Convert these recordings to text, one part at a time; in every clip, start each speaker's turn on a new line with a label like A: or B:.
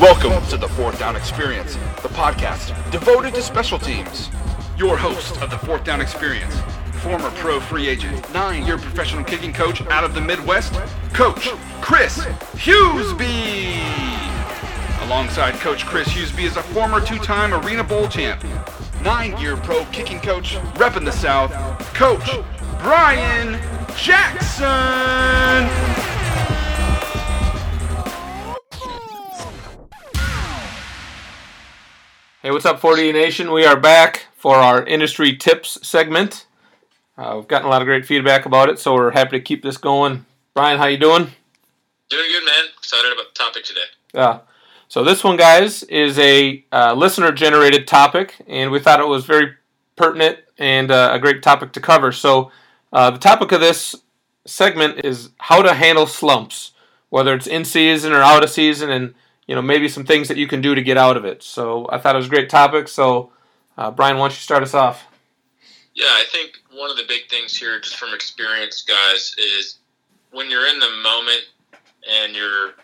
A: Welcome to the Fourth Down Experience, the podcast devoted to special teams. Your host of the Fourth Down Experience, former pro free agent, nine year professional kicking coach out of the Midwest, Coach Chris Hughesby. Alongside Coach Chris Hughesby is a former two time Arena Bowl champ, nine year pro kicking coach, repping the South, Coach Brian Jackson.
B: Hey, what's up, 4D Nation? We are back for our industry tips segment. Uh, we've gotten a lot of great feedback about it, so we're happy to keep this going. Brian, how you doing?
C: Doing good, man. Excited about the topic today.
B: Yeah. So this one, guys, is a uh, listener-generated topic, and we thought it was very pertinent and uh, a great topic to cover. So uh, the topic of this segment is how to handle slumps, whether it's in season or out of season, and you know maybe some things that you can do to get out of it. So I thought it was a great topic. So uh, Brian, why don't you start us off?
C: Yeah, I think one of the big things here, just from experience, guys, is when you're in the moment and you're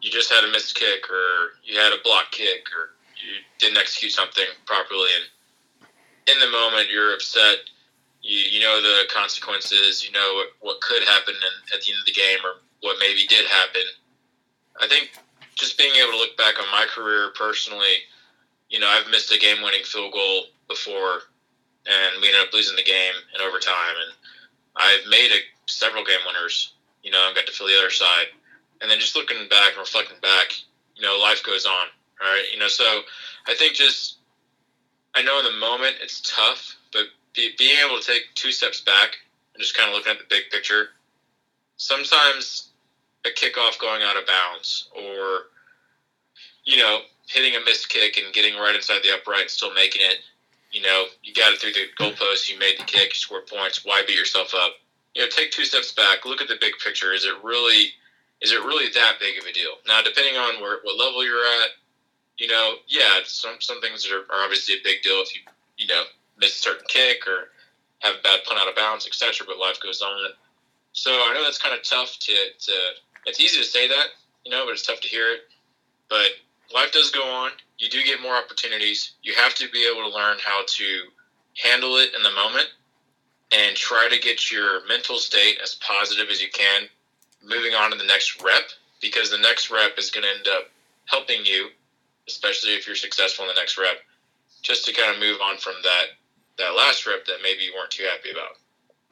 C: you just had a missed kick or you had a block kick or you didn't execute something properly and in the moment you're upset you, you know the consequences you know what, what could happen in, at the end of the game or what maybe did happen i think just being able to look back on my career personally you know i've missed a game winning field goal before and we ended up losing the game in overtime and i've made a, several game winners you know and got to feel the other side and then just looking back and reflecting back, you know, life goes on, right? You know, so I think just I know in the moment it's tough, but be, being able to take two steps back and just kind of looking at the big picture. Sometimes a kickoff going out of bounds, or you know, hitting a missed kick and getting right inside the upright and still making it. You know, you got it through the goalpost, you made the kick, you scored points. Why beat yourself up? You know, take two steps back, look at the big picture. Is it really is it really that big of a deal? Now, depending on where what level you're at, you know, yeah, some some things are, are obviously a big deal if you you know miss a certain kick or have a bad punt out of bounds, etc. But life goes on. So I know that's kind of tough to, to it's easy to say that, you know, but it's tough to hear it. But life does go on. You do get more opportunities. You have to be able to learn how to handle it in the moment and try to get your mental state as positive as you can moving on to the next rep because the next rep is going to end up helping you, especially if you're successful in the next rep, just to kind of move on from that that last rep that maybe you weren't too happy about.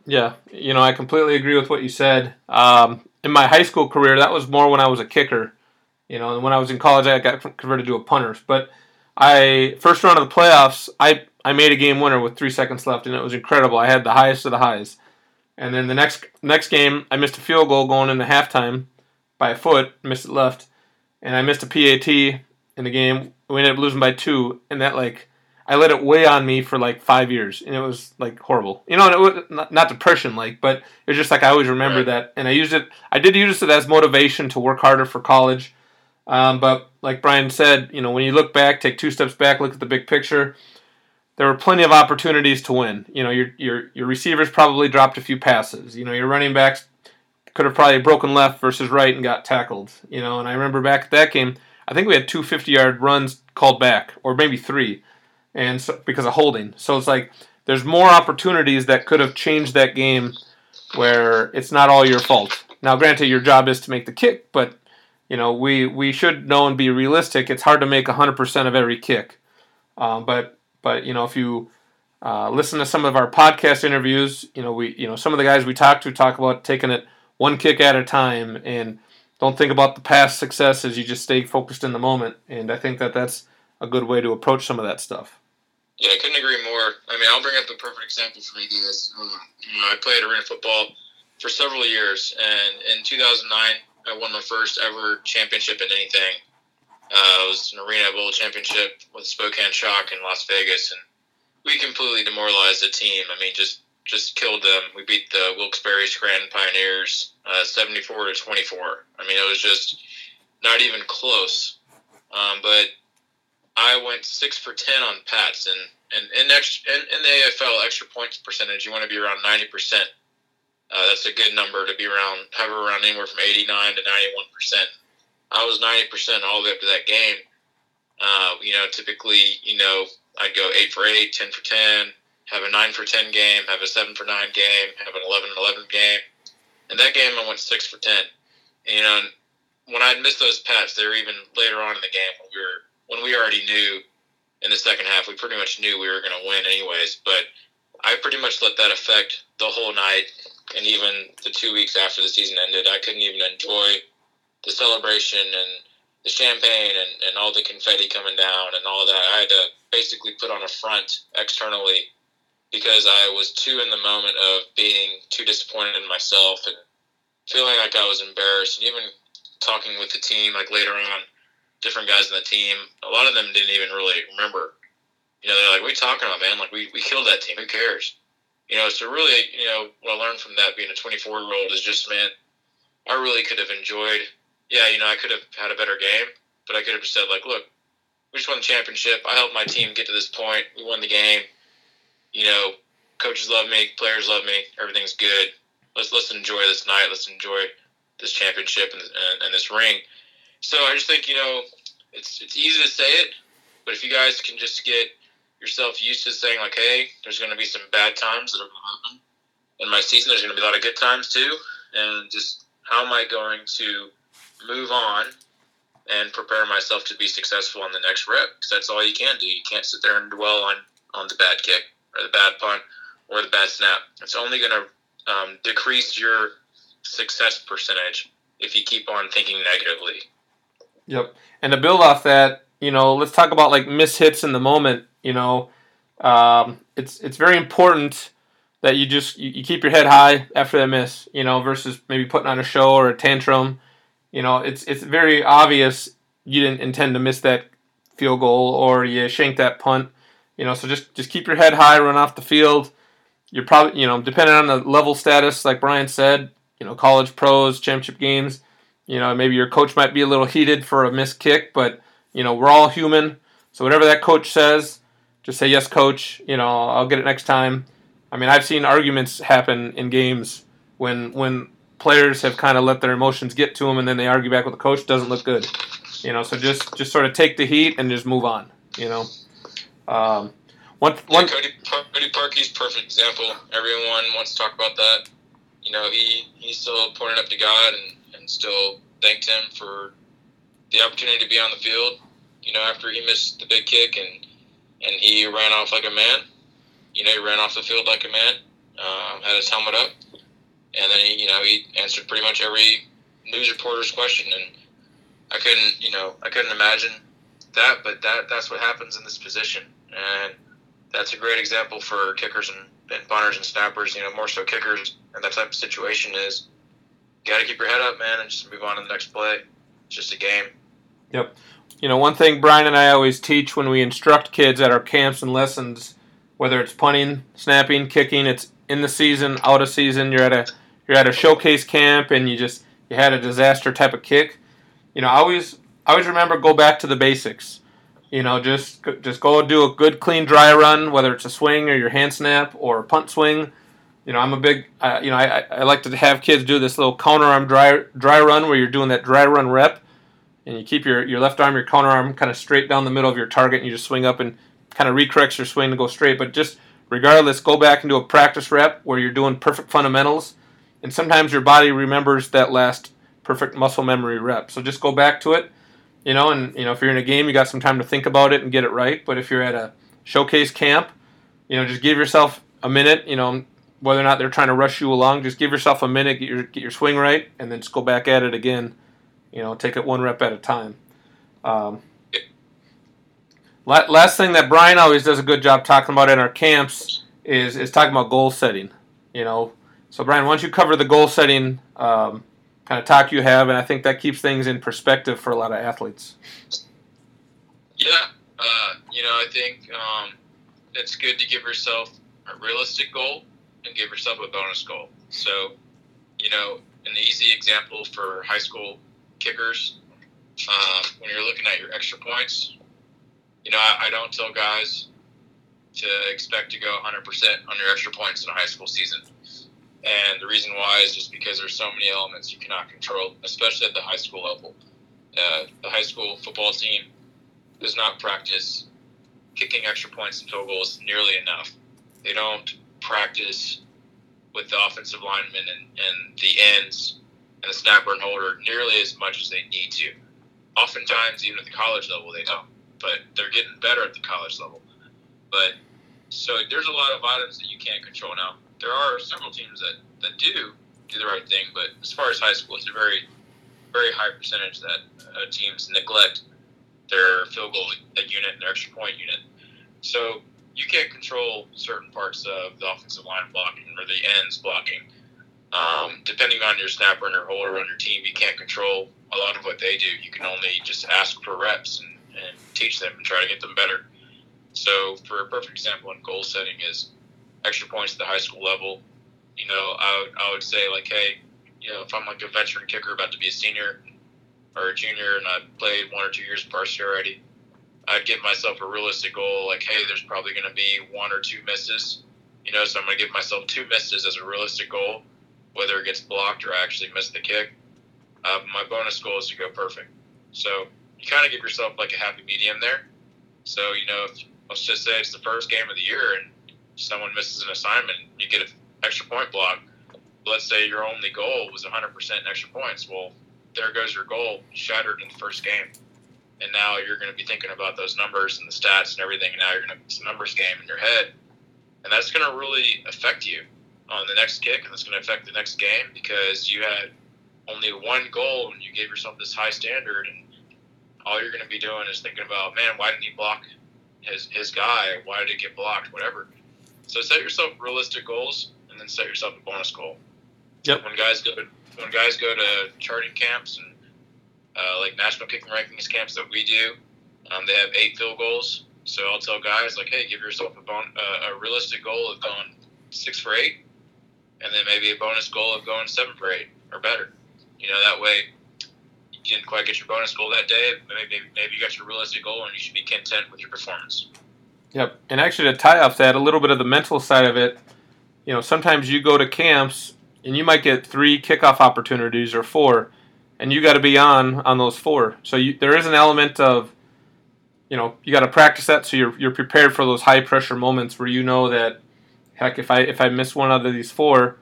B: Yeah, you know, I completely agree with what you said. Um, in my high school career, that was more when I was a kicker. You know, and when I was in college, I got converted to a punter. But I first round of the playoffs, I I made a game winner with three seconds left, and it was incredible. I had the highest of the highs. And then the next next game, I missed a field goal going into halftime by a foot, missed it left, and I missed a PAT in the game. We ended up losing by two, and that like I let it weigh on me for like five years, and it was like horrible. You know, and it was not, not depression like, but it was just like I always remember right. that, and I used it. I did use it as motivation to work harder for college. Um, but like Brian said, you know, when you look back, take two steps back, look at the big picture there were plenty of opportunities to win. You know, your your your receivers probably dropped a few passes. You know, your running backs could have probably broken left versus right and got tackled. You know, and I remember back at that game, I think we had two 50-yard runs called back, or maybe three, and so, because of holding. So it's like there's more opportunities that could have changed that game, where it's not all your fault. Now, granted, your job is to make the kick, but you know we we should know and be realistic. It's hard to make 100% of every kick, um, but but you know, if you uh, listen to some of our podcast interviews, you know, we you know some of the guys we talk to talk about taking it one kick at a time and don't think about the past successes. You just stay focused in the moment, and I think that that's a good way to approach some of that stuff.
C: Yeah, I couldn't agree more. I mean, I'll bring up the perfect example for me. This, um, you know, I played arena football for several years, and in 2009, I won my first ever championship in anything. Uh, it was an Arena Bowl championship with Spokane Shock in Las Vegas, and we completely demoralized the team. I mean, just just killed them. We beat the Wilkes-Barre Scranton Pioneers uh, 74 to 24. I mean, it was just not even close. Um, but I went six for ten on Pats, and and in, in, in the AFL extra points percentage, you want to be around 90 percent Uh, that's a good number to be around, hover around anywhere from 89 to 91 percent. I was 90 percent all the way up to that game. Uh, you know, typically, you know, I'd go eight for eight, 10 for 10, have a nine for 10 game, have a seven for nine game, have an 11 11 game. And that game, I went six for 10. And, you know, when I'd missed those pats, they were even later on in the game when we were when we already knew in the second half, we pretty much knew we were going to win anyways. But I pretty much let that affect the whole night, and even the two weeks after the season ended, I couldn't even enjoy the celebration and the champagne and, and all the confetti coming down and all that. I had to basically put on a front externally because I was too in the moment of being too disappointed in myself and feeling like I was embarrassed. And even talking with the team, like later on, different guys in the team, a lot of them didn't even really remember. You know, they're like, "We talking about, man? Like, we, we killed that team. Who cares?" You know, so really, you know, what I learned from that being a 24 year old is just, man, I really could have enjoyed. Yeah, you know, I could have had a better game, but I could have said, like, look, we just won the championship. I helped my team get to this point. We won the game. You know, coaches love me, players love me. Everything's good. Let's let's enjoy this night. Let's enjoy this championship and, and, and this ring. So I just think you know it's it's easy to say it, but if you guys can just get yourself used to saying like, hey, there's going to be some bad times that are going to happen in my season. There's going to be a lot of good times too, and just how am I going to move on and prepare myself to be successful on the next rep? Because that's all you can do. You can't sit there and dwell on on the bad kick or the bad punt or the bad snap. It's only going to um, decrease your success percentage if you keep on thinking negatively.
B: Yep. And to build off that, you know, let's talk about like miss hits in the moment. You know, um, it's it's very important that you just you, you keep your head high after that miss. You know, versus maybe putting on a show or a tantrum. You know, it's it's very obvious you didn't intend to miss that field goal or you shanked that punt. You know, so just just keep your head high, run off the field. You're probably you know depending on the level status, like Brian said, you know, college pros, championship games. You know, maybe your coach might be a little heated for a missed kick, but you know, we're all human. So whatever that coach says, just say yes, coach. You know, I'll get it next time. I mean, I've seen arguments happen in games when when players have kind of let their emotions get to them, and then they argue back with the coach. Doesn't look good. You know, so just just sort of take the heat and just move on. You know. Um, one, one,
C: yeah, Cody, Cody Parkey's perfect example. Everyone wants to talk about that. You know, he, he's still pointing up to God and, and still thanked him for the opportunity to be on the field. You know, after he missed the big kick and and he ran off like a man. You know, he ran off the field like a man. Um, had his helmet up, and then he, you know, he answered pretty much every news reporter's question. And I couldn't, you know, I couldn't imagine that, but that that's what happens in this position, and that's a great example for kickers and, and punters and snappers. You know, more so kickers and that type of situation is got to keep your head up, man, and just move on to the next play. It's just a game.
B: Yep. You know, one thing Brian and I always teach when we instruct kids at our camps and lessons, whether it's punting, snapping, kicking, it's in the season, out of season. You're at a you're at a showcase camp and you just you had a disaster type of kick. You know, I always I always remember go back to the basics. You know, just just go do a good clean dry run, whether it's a swing or your hand snap or a punt swing you know, I'm a big, uh, you know, I, I like to have kids do this little counter arm dry dry run where you're doing that dry run rep, and you keep your, your left arm, your counter arm kind of straight down the middle of your target, and you just swing up and kind of recorrects your swing to go straight. But just regardless, go back and do a practice rep where you're doing perfect fundamentals, and sometimes your body remembers that last perfect muscle memory rep. So just go back to it, you know, and you know if you're in a game, you got some time to think about it and get it right. But if you're at a showcase camp, you know, just give yourself a minute, you know, whether or not they're trying to rush you along, just give yourself a minute, get your get your swing right, and then just go back at it again. You know, take it one rep at a time. Um, last thing that Brian always does a good job talking about in our camps is is talking about goal setting. You know, so Brian, once you cover the goal setting um, kind of talk you have, and I think that keeps things in perspective for a lot of athletes.
C: Yeah, uh, you know, I think um, it's good to give yourself a realistic goal and give yourself a bonus goal. So, you know, an easy example for high school kickers, um, when you're looking at your extra points, you know, I, I don't tell guys to expect to go 100% on your extra points in a high school season. And the reason why is just because there's so many elements you cannot control, especially at the high school level. Uh, the high school football team does not practice kicking extra points and field goals nearly enough. They don't practice with the offensive linemen and, and the ends and the snapper and holder nearly as much as they need to. Oftentimes, even at the college level, they don't. But they're getting better at the college level. But so there's a lot of items that you can't control. Now, there are several teams that, that do do the right thing, but as far as high school, it's a very, very high percentage that uh, teams neglect their field goal unit and their extra point unit. So you can't control certain parts of the offensive line blocking or the ends blocking. Um, depending on your snapper and your holder on your team, you can't control a lot of what they do. You can only just ask for reps and, and teach them and try to get them better. So, for a perfect example in goal setting is extra points at the high school level. You know, I would, I would say like, hey, you know, if I'm like a veteran kicker about to be a senior or a junior and I've played one or two years of varsity already, I'd give myself a realistic goal like, hey, there's probably going to be one or two misses. You know, so I'm going to give myself two misses as a realistic goal, whether it gets blocked or I actually miss the kick. Uh, my bonus goal is to go perfect. So you kind of give yourself like a happy medium there. So, you know, if, let's just say it's the first game of the year and someone misses an assignment, you get an extra point block. Let's say your only goal was 100% extra points. Well, there goes your goal shattered in the first game and now you're going to be thinking about those numbers and the stats and everything. And now you're going to it's a numbers game in your head, and that's going to really affect you on the next kick, and it's going to affect the next game because you had only one goal and you gave yourself this high standard, and all you're going to be doing is thinking about, man, why didn't he block his his guy? Why did it get blocked? Whatever. So set yourself realistic goals, and then set yourself a bonus goal.
B: Yep.
C: When guys go when guys go to charting camps and uh, like national kicking rankings camps that we do. Um, they have eight field goals. So I'll tell guys like, hey, give yourself a, bon- uh, a realistic goal of going six for eight, and then maybe a bonus goal of going seven for eight or better. You know, that way you didn't quite get your bonus goal that day. Maybe maybe you got your realistic goal, and you should be content with your performance.
B: Yep, and actually to tie off that, a little bit of the mental side of it. You know, sometimes you go to camps and you might get three kickoff opportunities or four and you got to be on on those four. So you, there is an element of, you know, you got to practice that so you're you're prepared for those high pressure moments where you know that, heck, if I if I miss one out of these four,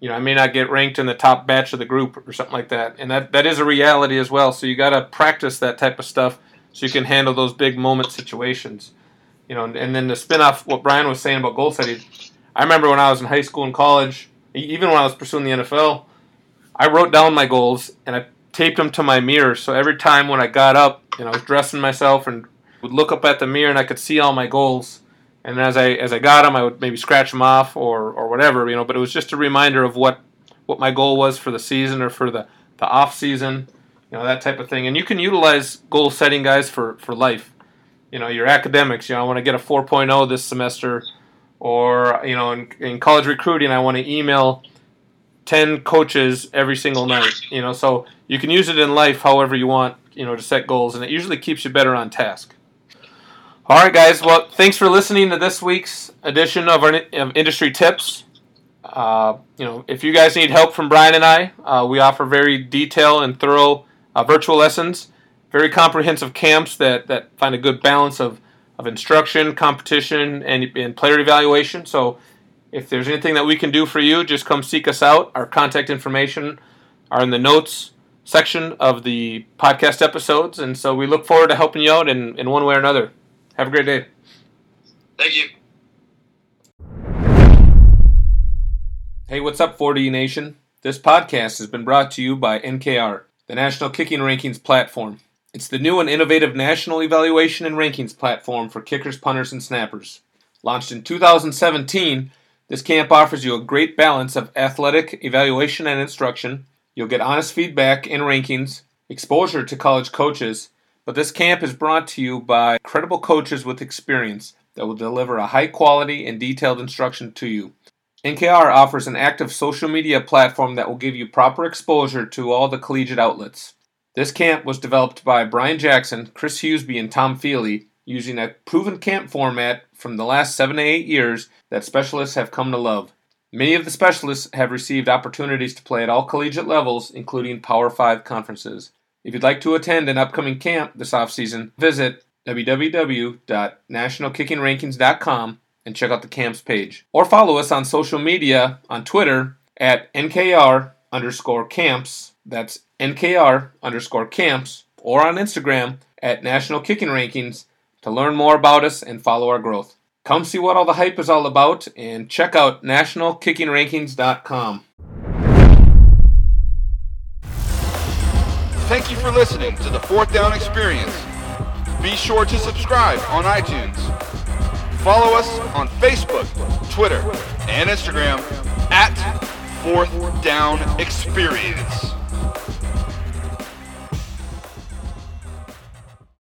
B: you know, I may not get ranked in the top batch of the group or something like that, and that that is a reality as well. So you got to practice that type of stuff so you can handle those big moment situations. You know, and, and then to spin off what Brian was saying about goal setting, I remember when I was in high school and college, even when I was pursuing the NFL I wrote down my goals and I taped them to my mirror. So every time when I got up and I was dressing myself and would look up at the mirror and I could see all my goals. And as I as I got them, I would maybe scratch them off or, or whatever, you know. But it was just a reminder of what what my goal was for the season or for the, the off season, you know, that type of thing. And you can utilize goal setting, guys, for, for life. You know, your academics. You know, I want to get a 4.0 this semester, or you know, in, in college recruiting, I want to email 10 coaches every single night you know so you can use it in life however you want you know to set goals and it usually keeps you better on task. All right guys well thanks for listening to this week's edition of our of industry tips. Uh, you know if you guys need help from brian and i uh, we offer very detailed and thorough uh, virtual lessons very comprehensive camps that, that find a good balance of, of instruction competition and, and player evaluation. So if there's anything that we can do for you, just come seek us out. Our contact information are in the notes section of the podcast episodes, and so we look forward to helping you out in, in one way or another. Have a great day.
C: Thank you.
B: Hey, what's up, 4D Nation? This podcast has been brought to you by NKR, the National Kicking Rankings platform. It's the new and innovative national evaluation and rankings platform for kickers, punters, and snappers. Launched in 2017, this camp offers you a great balance of athletic evaluation and instruction. You'll get honest feedback and rankings, exposure to college coaches, but this camp is brought to you by credible coaches with experience that will deliver a high quality and detailed instruction to you. NKR offers an active social media platform that will give you proper exposure to all the collegiate outlets. This camp was developed by Brian Jackson, Chris Hughesby, and Tom Feely using a proven camp format from the last seven to eight years that specialists have come to love. Many of the specialists have received opportunities to play at all collegiate levels, including Power 5 conferences. If you'd like to attend an upcoming camp this offseason, visit www.nationalkickingrankings.com and check out the camps page. Or follow us on social media on Twitter at NKR underscore camps. That's NKR underscore camps. Or on Instagram at National Kicking Rankings to learn more about us and follow our growth. Come see what all the hype is all about and check out nationalkickingrankings.com.
A: Thank you for listening to the Fourth Down Experience. Be sure to subscribe on iTunes. Follow us on Facebook, Twitter, and Instagram at Fourth Down Experience.